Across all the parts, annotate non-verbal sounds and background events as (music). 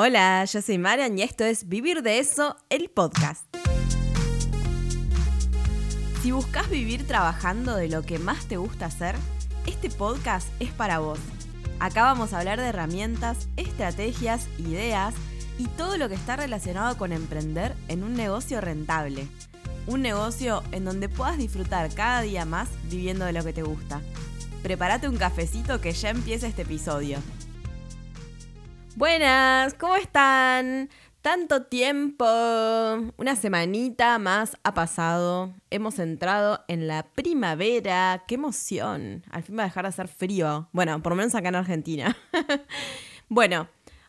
Hola, yo soy Marian y esto es Vivir de eso, el podcast. Si buscas vivir trabajando de lo que más te gusta hacer, este podcast es para vos. Acá vamos a hablar de herramientas, estrategias, ideas y todo lo que está relacionado con emprender en un negocio rentable. Un negocio en donde puedas disfrutar cada día más viviendo de lo que te gusta. Prepárate un cafecito que ya empieza este episodio. Buenas, ¿cómo están? Tanto tiempo, una semanita más ha pasado, hemos entrado en la primavera, qué emoción, al fin va a dejar de hacer frío, bueno, por lo menos acá en Argentina. (laughs) bueno,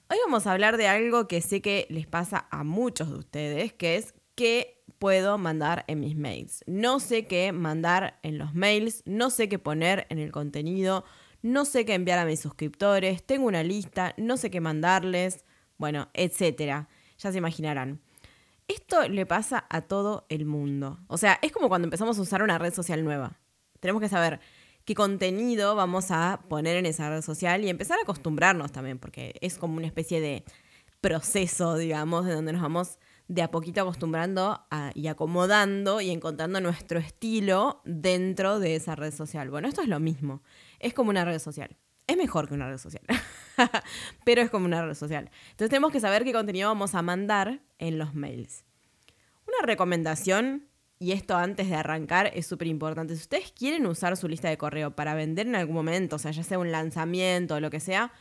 hoy vamos a hablar de algo que sé que les pasa a muchos de ustedes, que es qué puedo mandar en mis mails. No sé qué mandar en los mails, no sé qué poner en el contenido, no sé qué enviar a mis suscriptores, tengo una lista, no sé qué mandarles, bueno, etcétera. Ya se imaginarán. Esto le pasa a todo el mundo. O sea, es como cuando empezamos a usar una red social nueva. Tenemos que saber qué contenido vamos a poner en esa red social y empezar a acostumbrarnos también, porque es como una especie de proceso, digamos, de donde nos vamos de a poquito acostumbrando y acomodando y encontrando nuestro estilo dentro de esa red social. Bueno, esto es lo mismo. Es como una red social. Es mejor que una red social, (laughs) pero es como una red social. Entonces tenemos que saber qué contenido vamos a mandar en los mails. Una recomendación, y esto antes de arrancar es súper importante, si ustedes quieren usar su lista de correo para vender en algún momento, o sea, ya sea un lanzamiento o lo que sea,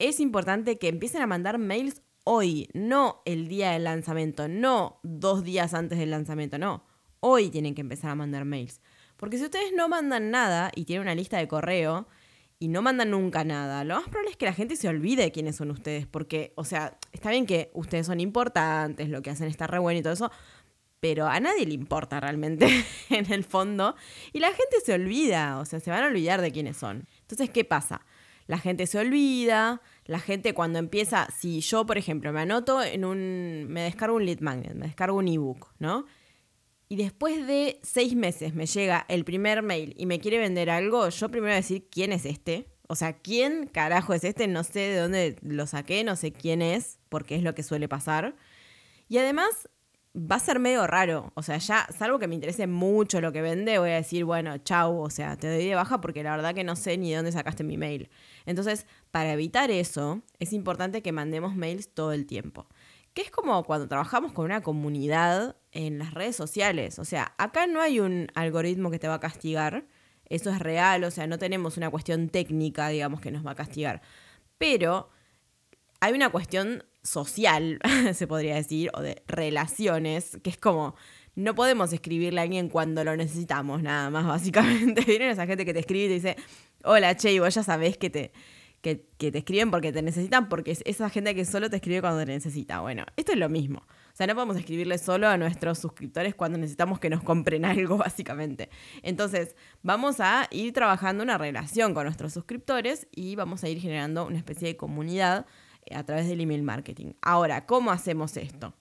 es importante que empiecen a mandar mails hoy, no el día del lanzamiento, no dos días antes del lanzamiento, no. Hoy tienen que empezar a mandar mails. Porque si ustedes no mandan nada y tienen una lista de correo y no mandan nunca nada, lo más probable es que la gente se olvide de quiénes son ustedes. Porque, o sea, está bien que ustedes son importantes, lo que hacen está re bueno y todo eso, pero a nadie le importa realmente (laughs) en el fondo. Y la gente se olvida, o sea, se van a olvidar de quiénes son. Entonces, ¿qué pasa? La gente se olvida, la gente cuando empieza, si yo, por ejemplo, me anoto en un, me descargo un lead magnet, me descargo un ebook, ¿no? Y después de seis meses me llega el primer mail y me quiere vender algo, yo primero voy a decir quién es este. O sea, ¿quién carajo es este? No sé de dónde lo saqué, no sé quién es, porque es lo que suele pasar. Y además, va a ser medio raro. O sea, ya, salvo que me interese mucho lo que vende, voy a decir, bueno, chau, o sea, te doy de baja porque la verdad que no sé ni de dónde sacaste mi mail. Entonces, para evitar eso, es importante que mandemos mails todo el tiempo. Que es como cuando trabajamos con una comunidad en las redes sociales. O sea, acá no hay un algoritmo que te va a castigar. Eso es real, o sea, no tenemos una cuestión técnica, digamos, que nos va a castigar. Pero hay una cuestión social, (laughs) se podría decir, o de relaciones, que es como, no podemos escribirle a alguien cuando lo necesitamos, nada más, (laughs) básicamente. Vienen esa gente que te escribe y te dice, hola, che, y vos ya sabés que te, que, te escriben porque te necesitan, porque es esa gente que solo te escribe cuando te necesita. Bueno, esto es lo mismo. O sea, no podemos escribirle solo a nuestros suscriptores cuando necesitamos que nos compren (laughs) algo, básicamente. Entonces, vamos a ir trabajando una relación con nuestros suscriptores y vamos a ir generando una especie de comunidad a través del email marketing. Ahora, ¿cómo hacemos esto?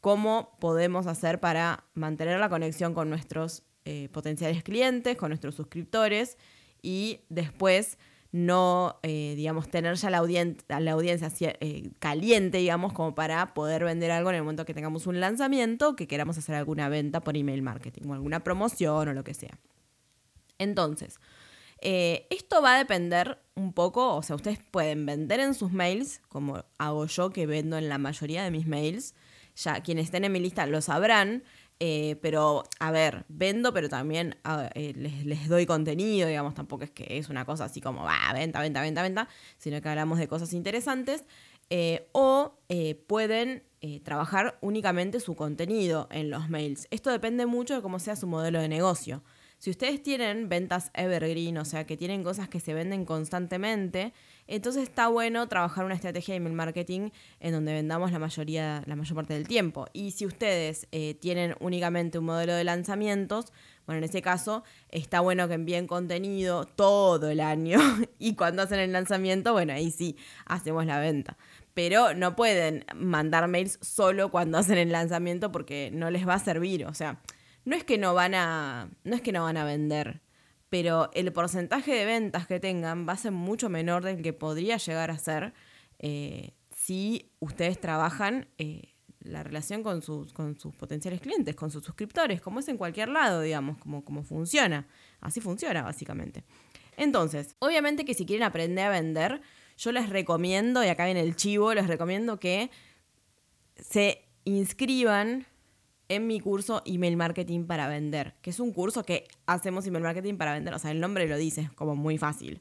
¿Cómo podemos hacer para mantener la conexión con nuestros eh, potenciales clientes, con nuestros suscriptores y después no, eh, digamos, tener ya la, audiencia eh, caliente, digamos, como para poder vender algo en el momento que tengamos un lanzamiento, que queramos hacer alguna venta por email marketing o alguna promoción o lo que sea. Entonces, eh, esto va a depender un poco, o sea, ustedes pueden vender en sus mails, como hago yo que vendo en la mayoría de mis mails. Ya quienes estén en mi lista lo sabrán, eh, pero a ver, vendo, pero también eh, les, doy contenido, digamos, tampoco es que es una cosa así como, va, venta, venta, venta, venta, sino que hablamos de cosas interesantes. o pueden trabajar únicamente su contenido en los mails. Esto depende mucho de cómo sea su modelo de negocio. Si ustedes tienen ventas evergreen, o sea, que tienen cosas que se venden constantemente, entonces está bueno trabajar una estrategia de email marketing en donde vendamos la mayoría, la mayor parte del tiempo. Y si ustedes eh, tienen únicamente un modelo de lanzamientos, bueno, en ese caso está bueno que envíen contenido todo el año (laughs) y cuando hacen el lanzamiento, bueno, ahí sí hacemos la venta. Pero no pueden mandar mails solo cuando hacen el lanzamiento porque no les va a servir. O sea, no es que no van a, no es que no van a vender, pero el porcentaje de ventas que tengan va a ser mucho menor del que podría llegar a ser eh, si ustedes trabajan eh, la relación con sus, con sus potenciales clientes, con sus suscriptores, como es en cualquier lado, digamos, como, como funciona. Así funciona, básicamente. Entonces, obviamente que si quieren aprender a vender, yo les recomiendo, y acá viene el chivo, les recomiendo que se inscriban en mi curso Email Marketing para Vender, que es un curso que hacemos email marketing para vender, o sea, el nombre lo dice, como muy fácil.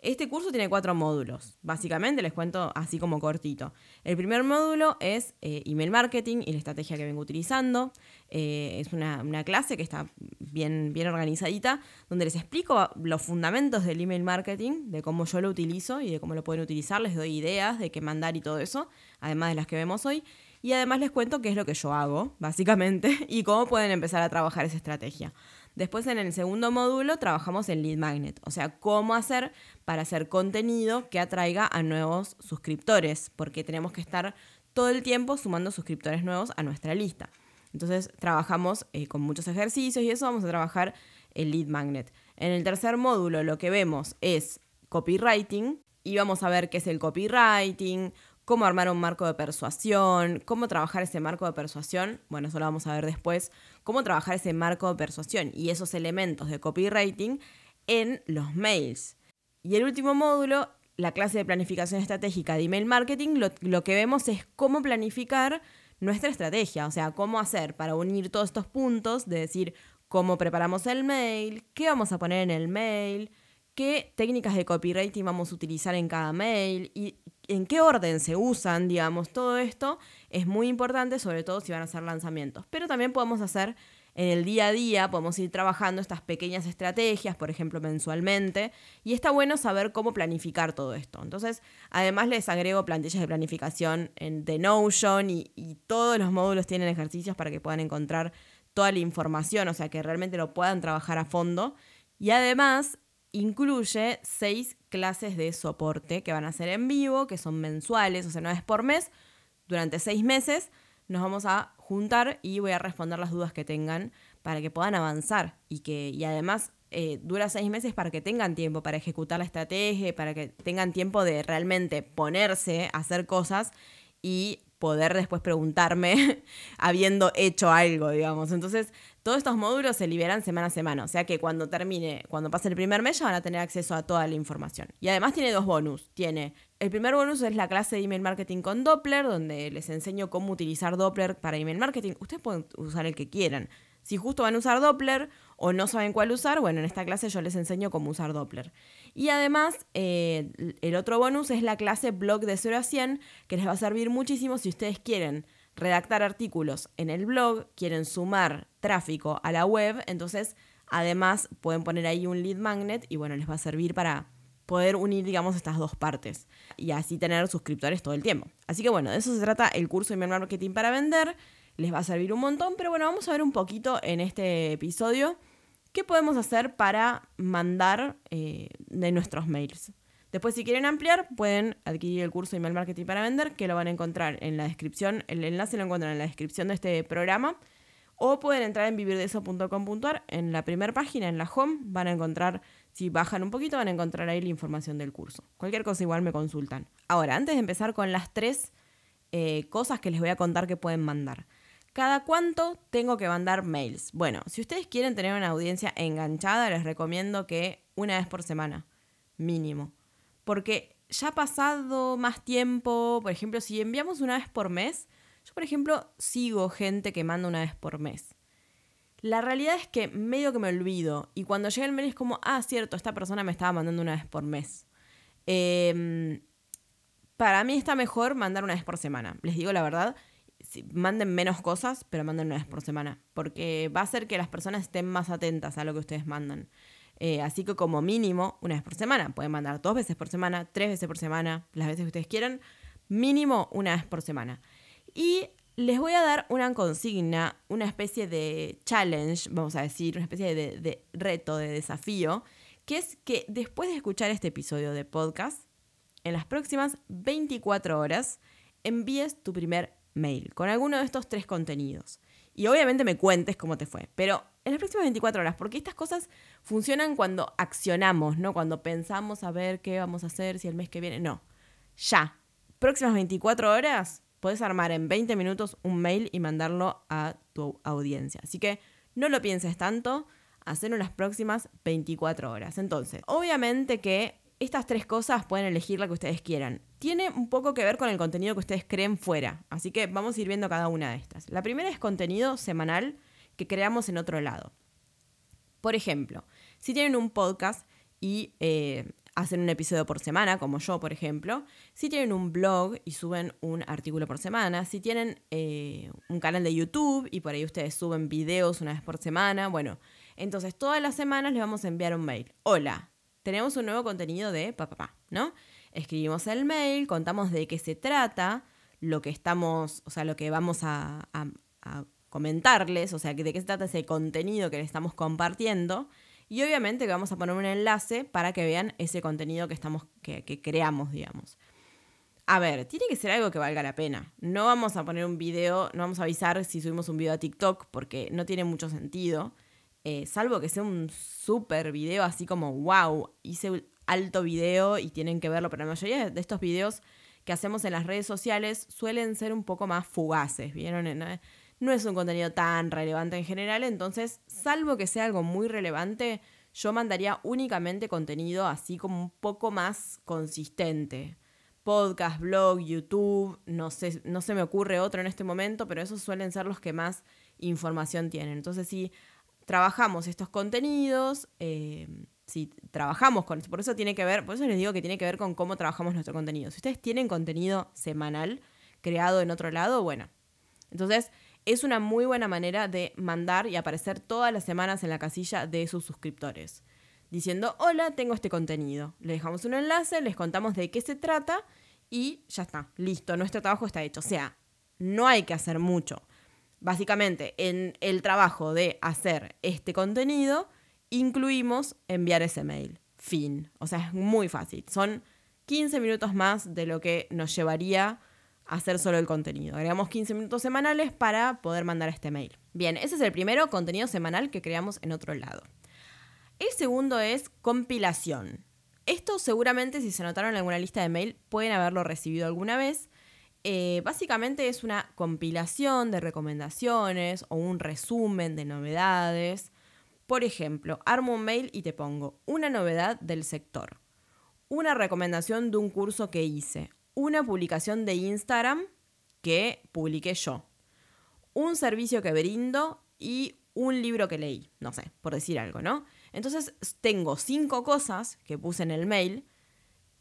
Este curso tiene cuatro módulos. Básicamente les cuento así como cortito. El primer módulo es eh, email marketing y la estrategia que vengo utilizando. Eh, es una, clase que está bien, bien organizadita, donde les explico los fundamentos del email marketing, de cómo yo lo utilizo y de cómo lo pueden utilizar. Les doy ideas de qué mandar y todo eso, además de las que vemos hoy. Y además les cuento qué es lo que yo hago, básicamente, (laughs) y cómo pueden empezar a trabajar esa estrategia. Después en el segundo módulo trabajamos en lead magnet, o sea, cómo hacer para hacer contenido que atraiga a nuevos suscriptores, porque tenemos que estar todo el tiempo sumando suscriptores nuevos a nuestra lista. Entonces trabajamos eh, con muchos ejercicios y eso vamos a trabajar el lead magnet. En el tercer módulo lo que vemos es copywriting y vamos a ver qué es el copywriting, cómo armar un marco de persuasión, cómo trabajar ese marco de persuasión, bueno, eso lo vamos a ver después, cómo trabajar ese marco de persuasión y esos elementos de copywriting en los mails. Y el último módulo, la clase de planificación estratégica de email marketing, lo, que vemos es cómo planificar nuestra estrategia, o sea, cómo hacer para unir todos estos puntos, de decir cómo preparamos el mail, qué vamos a poner en el mail, qué técnicas de copywriting vamos a utilizar en cada mail y en qué orden se usan, digamos, todo esto es muy importante, sobre todo si van a hacer lanzamientos. Pero también podemos hacer en el día a día, podemos ir trabajando estas pequeñas estrategias, por ejemplo, mensualmente, y está bueno saber cómo planificar todo esto. Entonces, además les agrego plantillas de planificación en The Notion y, y todos los módulos tienen ejercicios para que puedan encontrar toda la información, o sea, que realmente lo puedan trabajar a fondo. Y además, incluye seis clases de soporte que van a ser en vivo, que son mensuales, o sea, una vez por mes, durante seis meses. Nos vamos a juntar y voy a responder las dudas que tengan para que puedan avanzar y que y además eh, dura seis meses para que tengan tiempo para ejecutar la estrategia, para que tengan tiempo de realmente ponerse a hacer cosas y poder después preguntarme (laughs) habiendo hecho algo, digamos. Entonces, todos estos módulos se liberan semana a semana, o sea que cuando termine, cuando pase el primer mes ya van a tener acceso a toda la información. Y además tiene dos bonus. Tiene, el primer bonus es la clase de email marketing con Doppler, donde les enseño cómo utilizar Doppler para email marketing. Ustedes pueden usar el que quieran. Si justo van a usar Doppler o no saben cuál usar, bueno, en esta clase yo les enseño cómo usar Doppler. Y además, eh, el otro bonus es la clase blog de 0 a 100, que les va a servir muchísimo si ustedes quieren redactar artículos en el blog, quieren sumar tráfico a la web, entonces además pueden poner ahí un lead magnet y bueno, les va a servir para poder unir, digamos, estas dos partes y así tener suscriptores todo el tiempo. Así que bueno, de eso se trata el curso de email marketing para vender les va a servir un montón, pero bueno, vamos a ver un poquito en este episodio qué podemos hacer para mandar eh, de nuestros mails. Después, si quieren ampliar, pueden adquirir el curso Email Marketing para Vender, que lo van a encontrar en la descripción. El enlace lo encuentran en la descripción de este programa. O pueden entrar en vivirdeso.com.ar. En la primera página, en la home, van a encontrar, si bajan un poquito, van a encontrar ahí la información del curso. Cualquier cosa igual me consultan. Ahora, antes de empezar con las tres eh, cosas que les voy a contar que pueden mandar. ¿Cada cuánto tengo que mandar mails? Bueno, si ustedes quieren tener una audiencia enganchada, les recomiendo que una vez por semana, mínimo. Porque ya ha pasado más tiempo, por ejemplo, si enviamos una vez por mes, yo por ejemplo sigo gente que manda una vez por mes. La realidad es que medio que me olvido y cuando llega el mail es como, ah, cierto, esta persona me estaba mandando una vez por mes. Em, para mí está mejor mandar una vez por semana, les digo la verdad manden menos cosas, pero manden una vez por semana, porque va a hacer que las personas estén más atentas a lo que ustedes mandan. Eh, así que como mínimo, una vez por semana. Pueden mandar dos veces por semana, tres veces por semana, las veces que ustedes quieran. Mínimo una vez por semana. Y les voy a dar una consigna, una especie de challenge, vamos a decir, una especie de, de reto, de desafío, que es que después de escuchar este episodio de podcast, en las próximas 24 horas, envíes tu primer mail con alguno de estos tres contenidos. Y obviamente me cuentes cómo te fue. Pero en las próximas 24 horas, porque estas cosas funcionan cuando accionamos, ¿no? Cuando pensamos a ver qué vamos a hacer, si el mes que viene. No. Ya. próximas 24 horas puedes armar en 20 minutos un mail y mandarlo a tu audiencia. Así que no lo pienses tanto, hacerlo en las próximas 24 horas. Entonces, obviamente que estas tres cosas pueden elegir la que ustedes quieran. Tiene un poco que ver con el contenido que ustedes creen fuera, así que vamos a ir viendo cada una de estas. La primera es contenido semanal que creamos en otro lado. Por ejemplo, si tienen un podcast y eh, hacen un episodio por semana, como yo, por ejemplo, si tienen un blog y suben un artículo por semana, si tienen eh, un canal de YouTube y por ahí ustedes suben videos una vez por semana, bueno, entonces todas las semanas les vamos a enviar un mail. Hola, tenemos un nuevo contenido de papá, ¿no? Escribimos el mail, contamos de qué se trata, lo que estamos, o sea, lo que vamos a, comentarles, o sea, de qué se trata ese contenido que les estamos compartiendo. Y obviamente que vamos a poner un enlace para que vean ese contenido que, estamos, que, creamos, digamos. A ver, tiene que ser algo que valga la pena. No vamos a poner un video, no vamos a avisar si subimos un video a TikTok porque no tiene mucho sentido. Eh, salvo que sea un súper video así como, wow, hice un alto video y tienen que verlo, pero la mayoría de estos videos que hacemos en las redes sociales suelen ser un poco más fugaces, ¿vieron? No es un contenido tan relevante en general, entonces, salvo que sea algo muy relevante, yo mandaría únicamente contenido así como un poco más consistente. Podcast, blog, YouTube, no sé, no se me ocurre otro en este momento, pero esos suelen ser los que más información tienen. Entonces, si trabajamos estos contenidos, eh, si trabajamos con por eso tiene que ver, por eso les digo que tiene que ver con cómo trabajamos nuestro contenido. Si ustedes tienen contenido semanal creado en otro lado, bueno. Entonces, es una muy buena manera de mandar y aparecer todas las semanas en la casilla de sus suscriptores. Diciendo, hola, tengo este contenido. Le dejamos un enlace, les contamos de qué se trata y ya está, listo, nuestro trabajo está hecho. O sea, no hay que hacer mucho. Básicamente, en el trabajo de hacer este contenido, incluimos enviar ese mail. Fin. O sea, es muy fácil. Son 15 minutos más de lo que nos llevaría hacer solo el contenido. Agregamos 15 minutos semanales para poder mandar este mail. Bien, ese es el primero contenido semanal que creamos en otro lado. El segundo es compilación. Esto seguramente si se anotaron en alguna lista de mail pueden haberlo recibido alguna vez. Eh, básicamente es una compilación de recomendaciones o un resumen de novedades. Por ejemplo, armo un mail y te pongo una novedad del sector, una recomendación de un curso que hice, una publicación de Instagram que publiqué yo, un servicio que brindo y un libro que leí, no sé, por decir algo, ¿no? Entonces tengo cinco cosas que puse en el mail,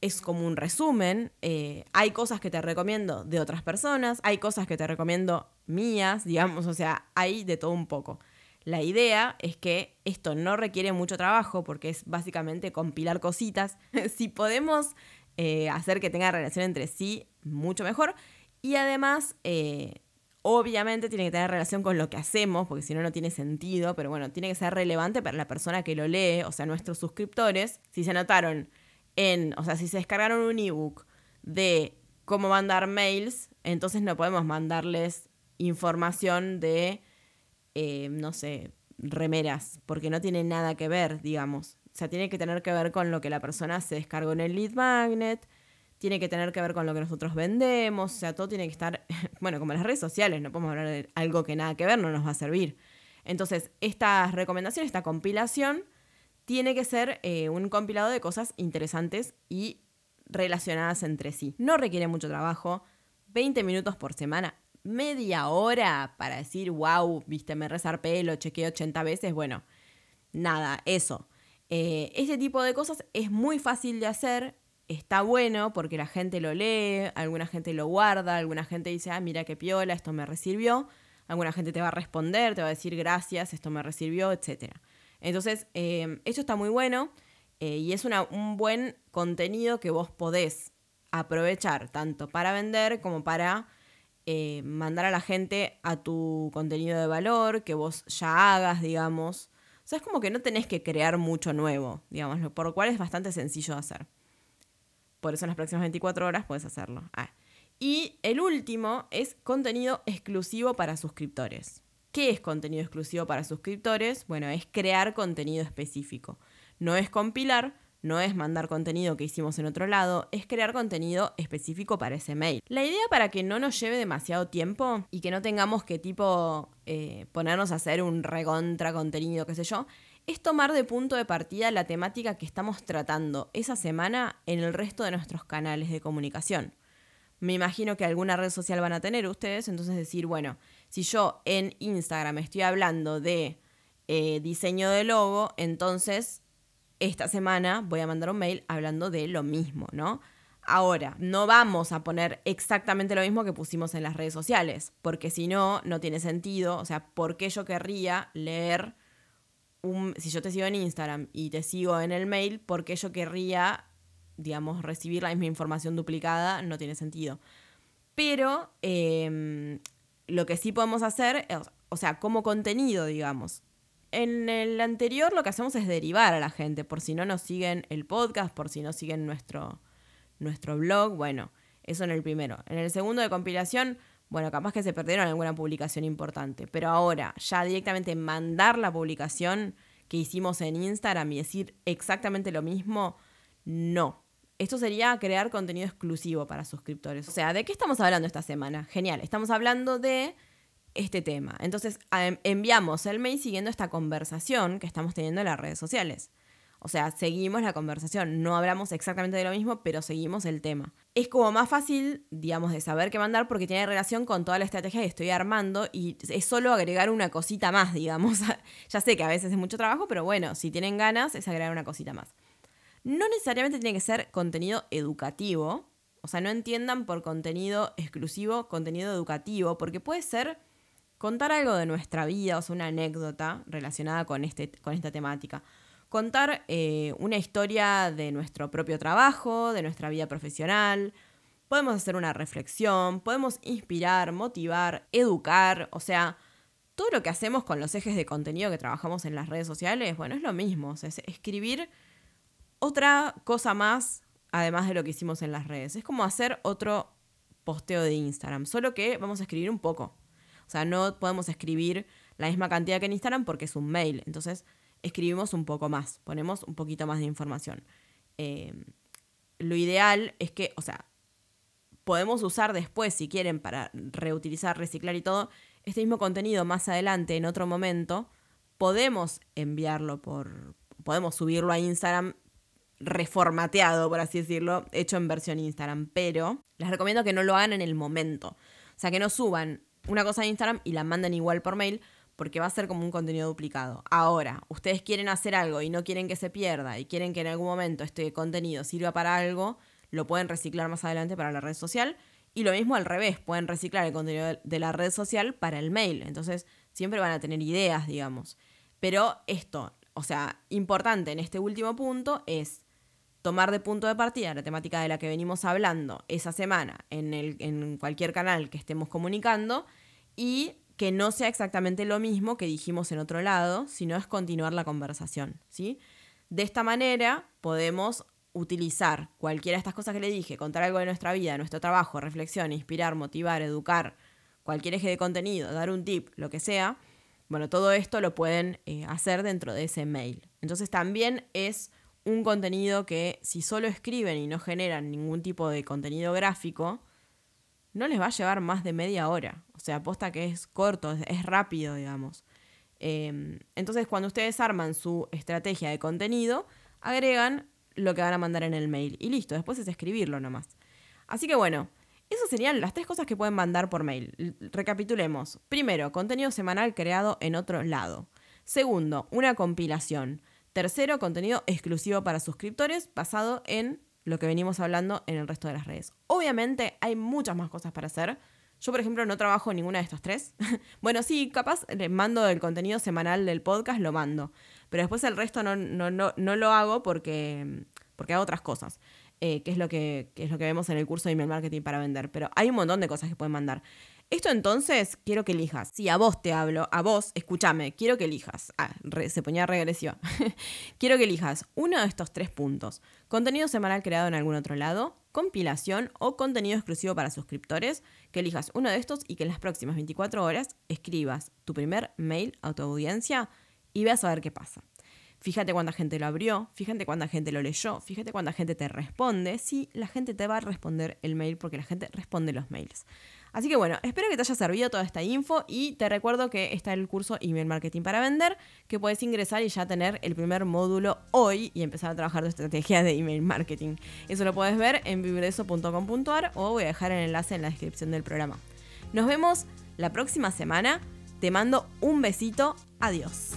es como un resumen, eh, hay cosas que te recomiendo de otras personas, hay cosas que te recomiendo mías, digamos, o sea, hay de todo un poco. La idea es que esto no requiere mucho trabajo porque es básicamente compilar cositas. (laughs) si podemos eh, hacer que tenga relación entre sí, mucho mejor. Y además, eh, obviamente tiene que tener relación con lo que hacemos, porque si no, no tiene sentido, pero bueno, tiene que ser relevante para la persona que lo lee, o sea, nuestros suscriptores. Si se anotaron en, o sea, si se descargaron un ebook de cómo mandar mails, entonces no podemos mandarles información de, eh, no sé, remeras, porque no tiene nada que ver, digamos. O sea, tiene que tener que ver con lo que la persona se descargó en el lead magnet, tiene que tener que ver con lo que nosotros vendemos, o sea, todo tiene que estar, (laughs) bueno, como las redes sociales, no podemos hablar de algo que nada que ver, no nos va a servir. Entonces, esta recomendación, esta compilación, tiene que ser eh, un compilado de cosas interesantes y relacionadas entre sí. No requiere mucho trabajo, 20 minutos por semana, media hora para decir, wow, viste, me resarpé, lo chequeé 80 veces, bueno, nada, eso. Eh, este tipo de cosas es muy fácil de hacer, está bueno porque la gente lo lee, alguna gente lo guarda, alguna gente dice, ah, mira qué piola, esto me resirvió, alguna gente te va a responder, te va a decir gracias, esto me resirvió, etc. Entonces, eh, esto está muy bueno eh, y es un buen contenido que vos podés aprovechar tanto para vender como para mandar a la gente a tu contenido de valor, que vos ya hagas, digamos. Sea, es como que no tenés que crear mucho nuevo, digamos, por lo cual es bastante sencillo de hacer. Por eso en las próximas 24 horas puedes hacerlo. Ah. Y el último es contenido exclusivo para suscriptores. ¿Qué es contenido exclusivo para suscriptores? Bueno, es crear contenido específico. No es compilar, no es mandar contenido que hicimos en otro lado, es crear contenido específico para ese mail. La idea para que no nos lleve demasiado tiempo y que no tengamos que tipo eh, ponernos a hacer un recontra contenido, qué sé yo, es tomar de punto de partida la temática que estamos tratando esa semana en el resto de nuestros canales de comunicación. Me imagino que alguna red social van a tener ustedes, entonces decir, bueno, si yo en Instagram estoy hablando de eh, diseño de logo, entonces esta semana voy a mandar un mail hablando de lo mismo, ¿no? Ahora, no vamos a poner exactamente lo mismo que pusimos en las redes sociales, porque si no, no tiene sentido. O sea, ¿por qué yo querría leer un... Si yo te sigo en Instagram y te sigo en el mail, ¿por qué yo querría, digamos, recibir la misma información duplicada? No tiene sentido. Pero em, lo que sí podemos hacer, o sea, como contenido, digamos, en el anterior lo que hacemos es derivar a la gente, por si no nos siguen el podcast, por si no siguen nuestro, nuestro blog, bueno, eso en el primero. En el segundo de compilación, bueno, capaz que se perdieron alguna publicación importante, pero ahora ya directamente mandar la publicación que hicimos en Instagram y decir exactamente lo mismo, no. Esto sería crear contenido exclusivo para suscriptores. O sea, ¿de qué estamos hablando esta semana? Genial, estamos hablando de este tema. Entonces enviamos el mail siguiendo esta conversación que estamos teniendo en las redes sociales. O sea, seguimos la conversación, no hablamos exactamente de lo mismo, pero seguimos el tema. Es como más fácil, digamos, de saber qué mandar porque tiene relación con toda la estrategia que estoy armando y es solo agregar una cosita más, digamos. (laughs) ya sé que a veces es mucho trabajo, pero bueno, si tienen ganas es agregar una cosita más. No necesariamente tiene que ser contenido educativo, o sea, no entiendan por contenido exclusivo contenido educativo, porque puede ser contar algo de nuestra vida, o sea, una anécdota relacionada con, este, con esta temática. Contar eh, una historia de nuestro propio trabajo, de nuestra vida profesional. Podemos hacer una reflexión, podemos inspirar, motivar, educar, o sea, todo lo que hacemos con los ejes de contenido que trabajamos en las redes sociales, bueno, es lo mismo, es escribir otra cosa más además de lo que hicimos en las redes. Es como hacer otro posteo de Instagram, solo que vamos a escribir un poco. O sea, no podemos escribir la misma cantidad que en Instagram porque es un mail. Entonces, escribimos un poco más, ponemos un poquito más de información. Eh, lo ideal es que, o sea, podemos usar después, si quieren, para reutilizar, reciclar y todo, este mismo contenido más adelante, en otro momento, podemos enviarlo por, podemos subirlo a Instagram reformateado, por así decirlo, hecho en versión Instagram, pero les recomiendo que no lo hagan en el momento. O sea, que no suban una cosa en Instagram y la mandan igual por mail porque va a ser como un contenido duplicado. Ahora, ustedes quieren hacer algo y no quieren que se pierda y quieren que en algún momento este contenido sirva para algo, lo pueden reciclar más adelante para la red social. Y lo mismo al revés, pueden reciclar el contenido de la red social para el mail. Entonces, siempre van a tener ideas, digamos. Pero esto, o sea, importante en este último punto es tomar de punto de partida la temática de la que venimos hablando esa semana en, el, en cualquier canal que estemos comunicando y que no sea exactamente lo mismo que dijimos en otro lado, sino es continuar la conversación, ¿sí? De esta manera podemos utilizar cualquiera de estas cosas que le dije, contar algo de nuestra vida, nuestro trabajo, reflexión, inspirar, motivar, educar, cualquier eje de contenido, dar un tip, lo que sea, bueno, todo esto lo pueden eh, hacer dentro de ese mail. Entonces también es un contenido que si solo escriben y no generan ningún tipo de contenido gráfico, no les va a llevar más de media hora. O sea, aposta que es corto, es, rápido, digamos. Em, entonces, cuando ustedes arman su estrategia de contenido, agregan lo que van a mandar en el mail. Y listo, después es escribirlo nomás. Así que bueno, esas serían las tres cosas que pueden mandar por mail. Recapitulemos. Primero, contenido semanal creado en otro lado. Segundo, una compilación. Tercero, contenido exclusivo para suscriptores basado en lo que venimos hablando en el resto de las redes. Obviamente hay muchas más cosas para hacer. Yo, por ejemplo, no trabajo en ninguna de estas tres. (laughs) bueno, sí, capaz mando el contenido semanal del podcast, lo mando. Pero después el resto no, no, no, no lo hago porque, porque hago otras cosas. Eh, que, es lo que, que, es lo que vemos en el curso de email marketing para vender. Pero hay un montón de cosas que pueden mandar. Esto entonces quiero que elijas. Si a vos te hablo, a vos, escúchame, quiero que elijas. Ah, se ponía regresiva. (laughs) quiero que elijas uno de estos tres puntos. Contenido semanal creado en algún otro lado, compilación o contenido exclusivo para suscriptores. Que elijas uno de estos y que en las próximas 24 horas escribas tu primer mail a tu audiencia y veas a ver qué pasa. Fíjate cuánta gente lo abrió, fíjate cuánta gente lo leyó, fíjate cuánta gente te responde. Sí, la gente te va a responder el mail porque la gente responde los mails. Así que bueno, espero que te haya servido toda esta info y te recuerdo que está el curso Email Marketing para Vender, que puedes ingresar y ya tener el primer módulo hoy y empezar a trabajar tu estrategia de email marketing. Eso lo puedes ver en vibreso.com.ar o voy a dejar el enlace en la descripción del programa. Nos vemos la próxima semana. Te mando un besito. Adiós.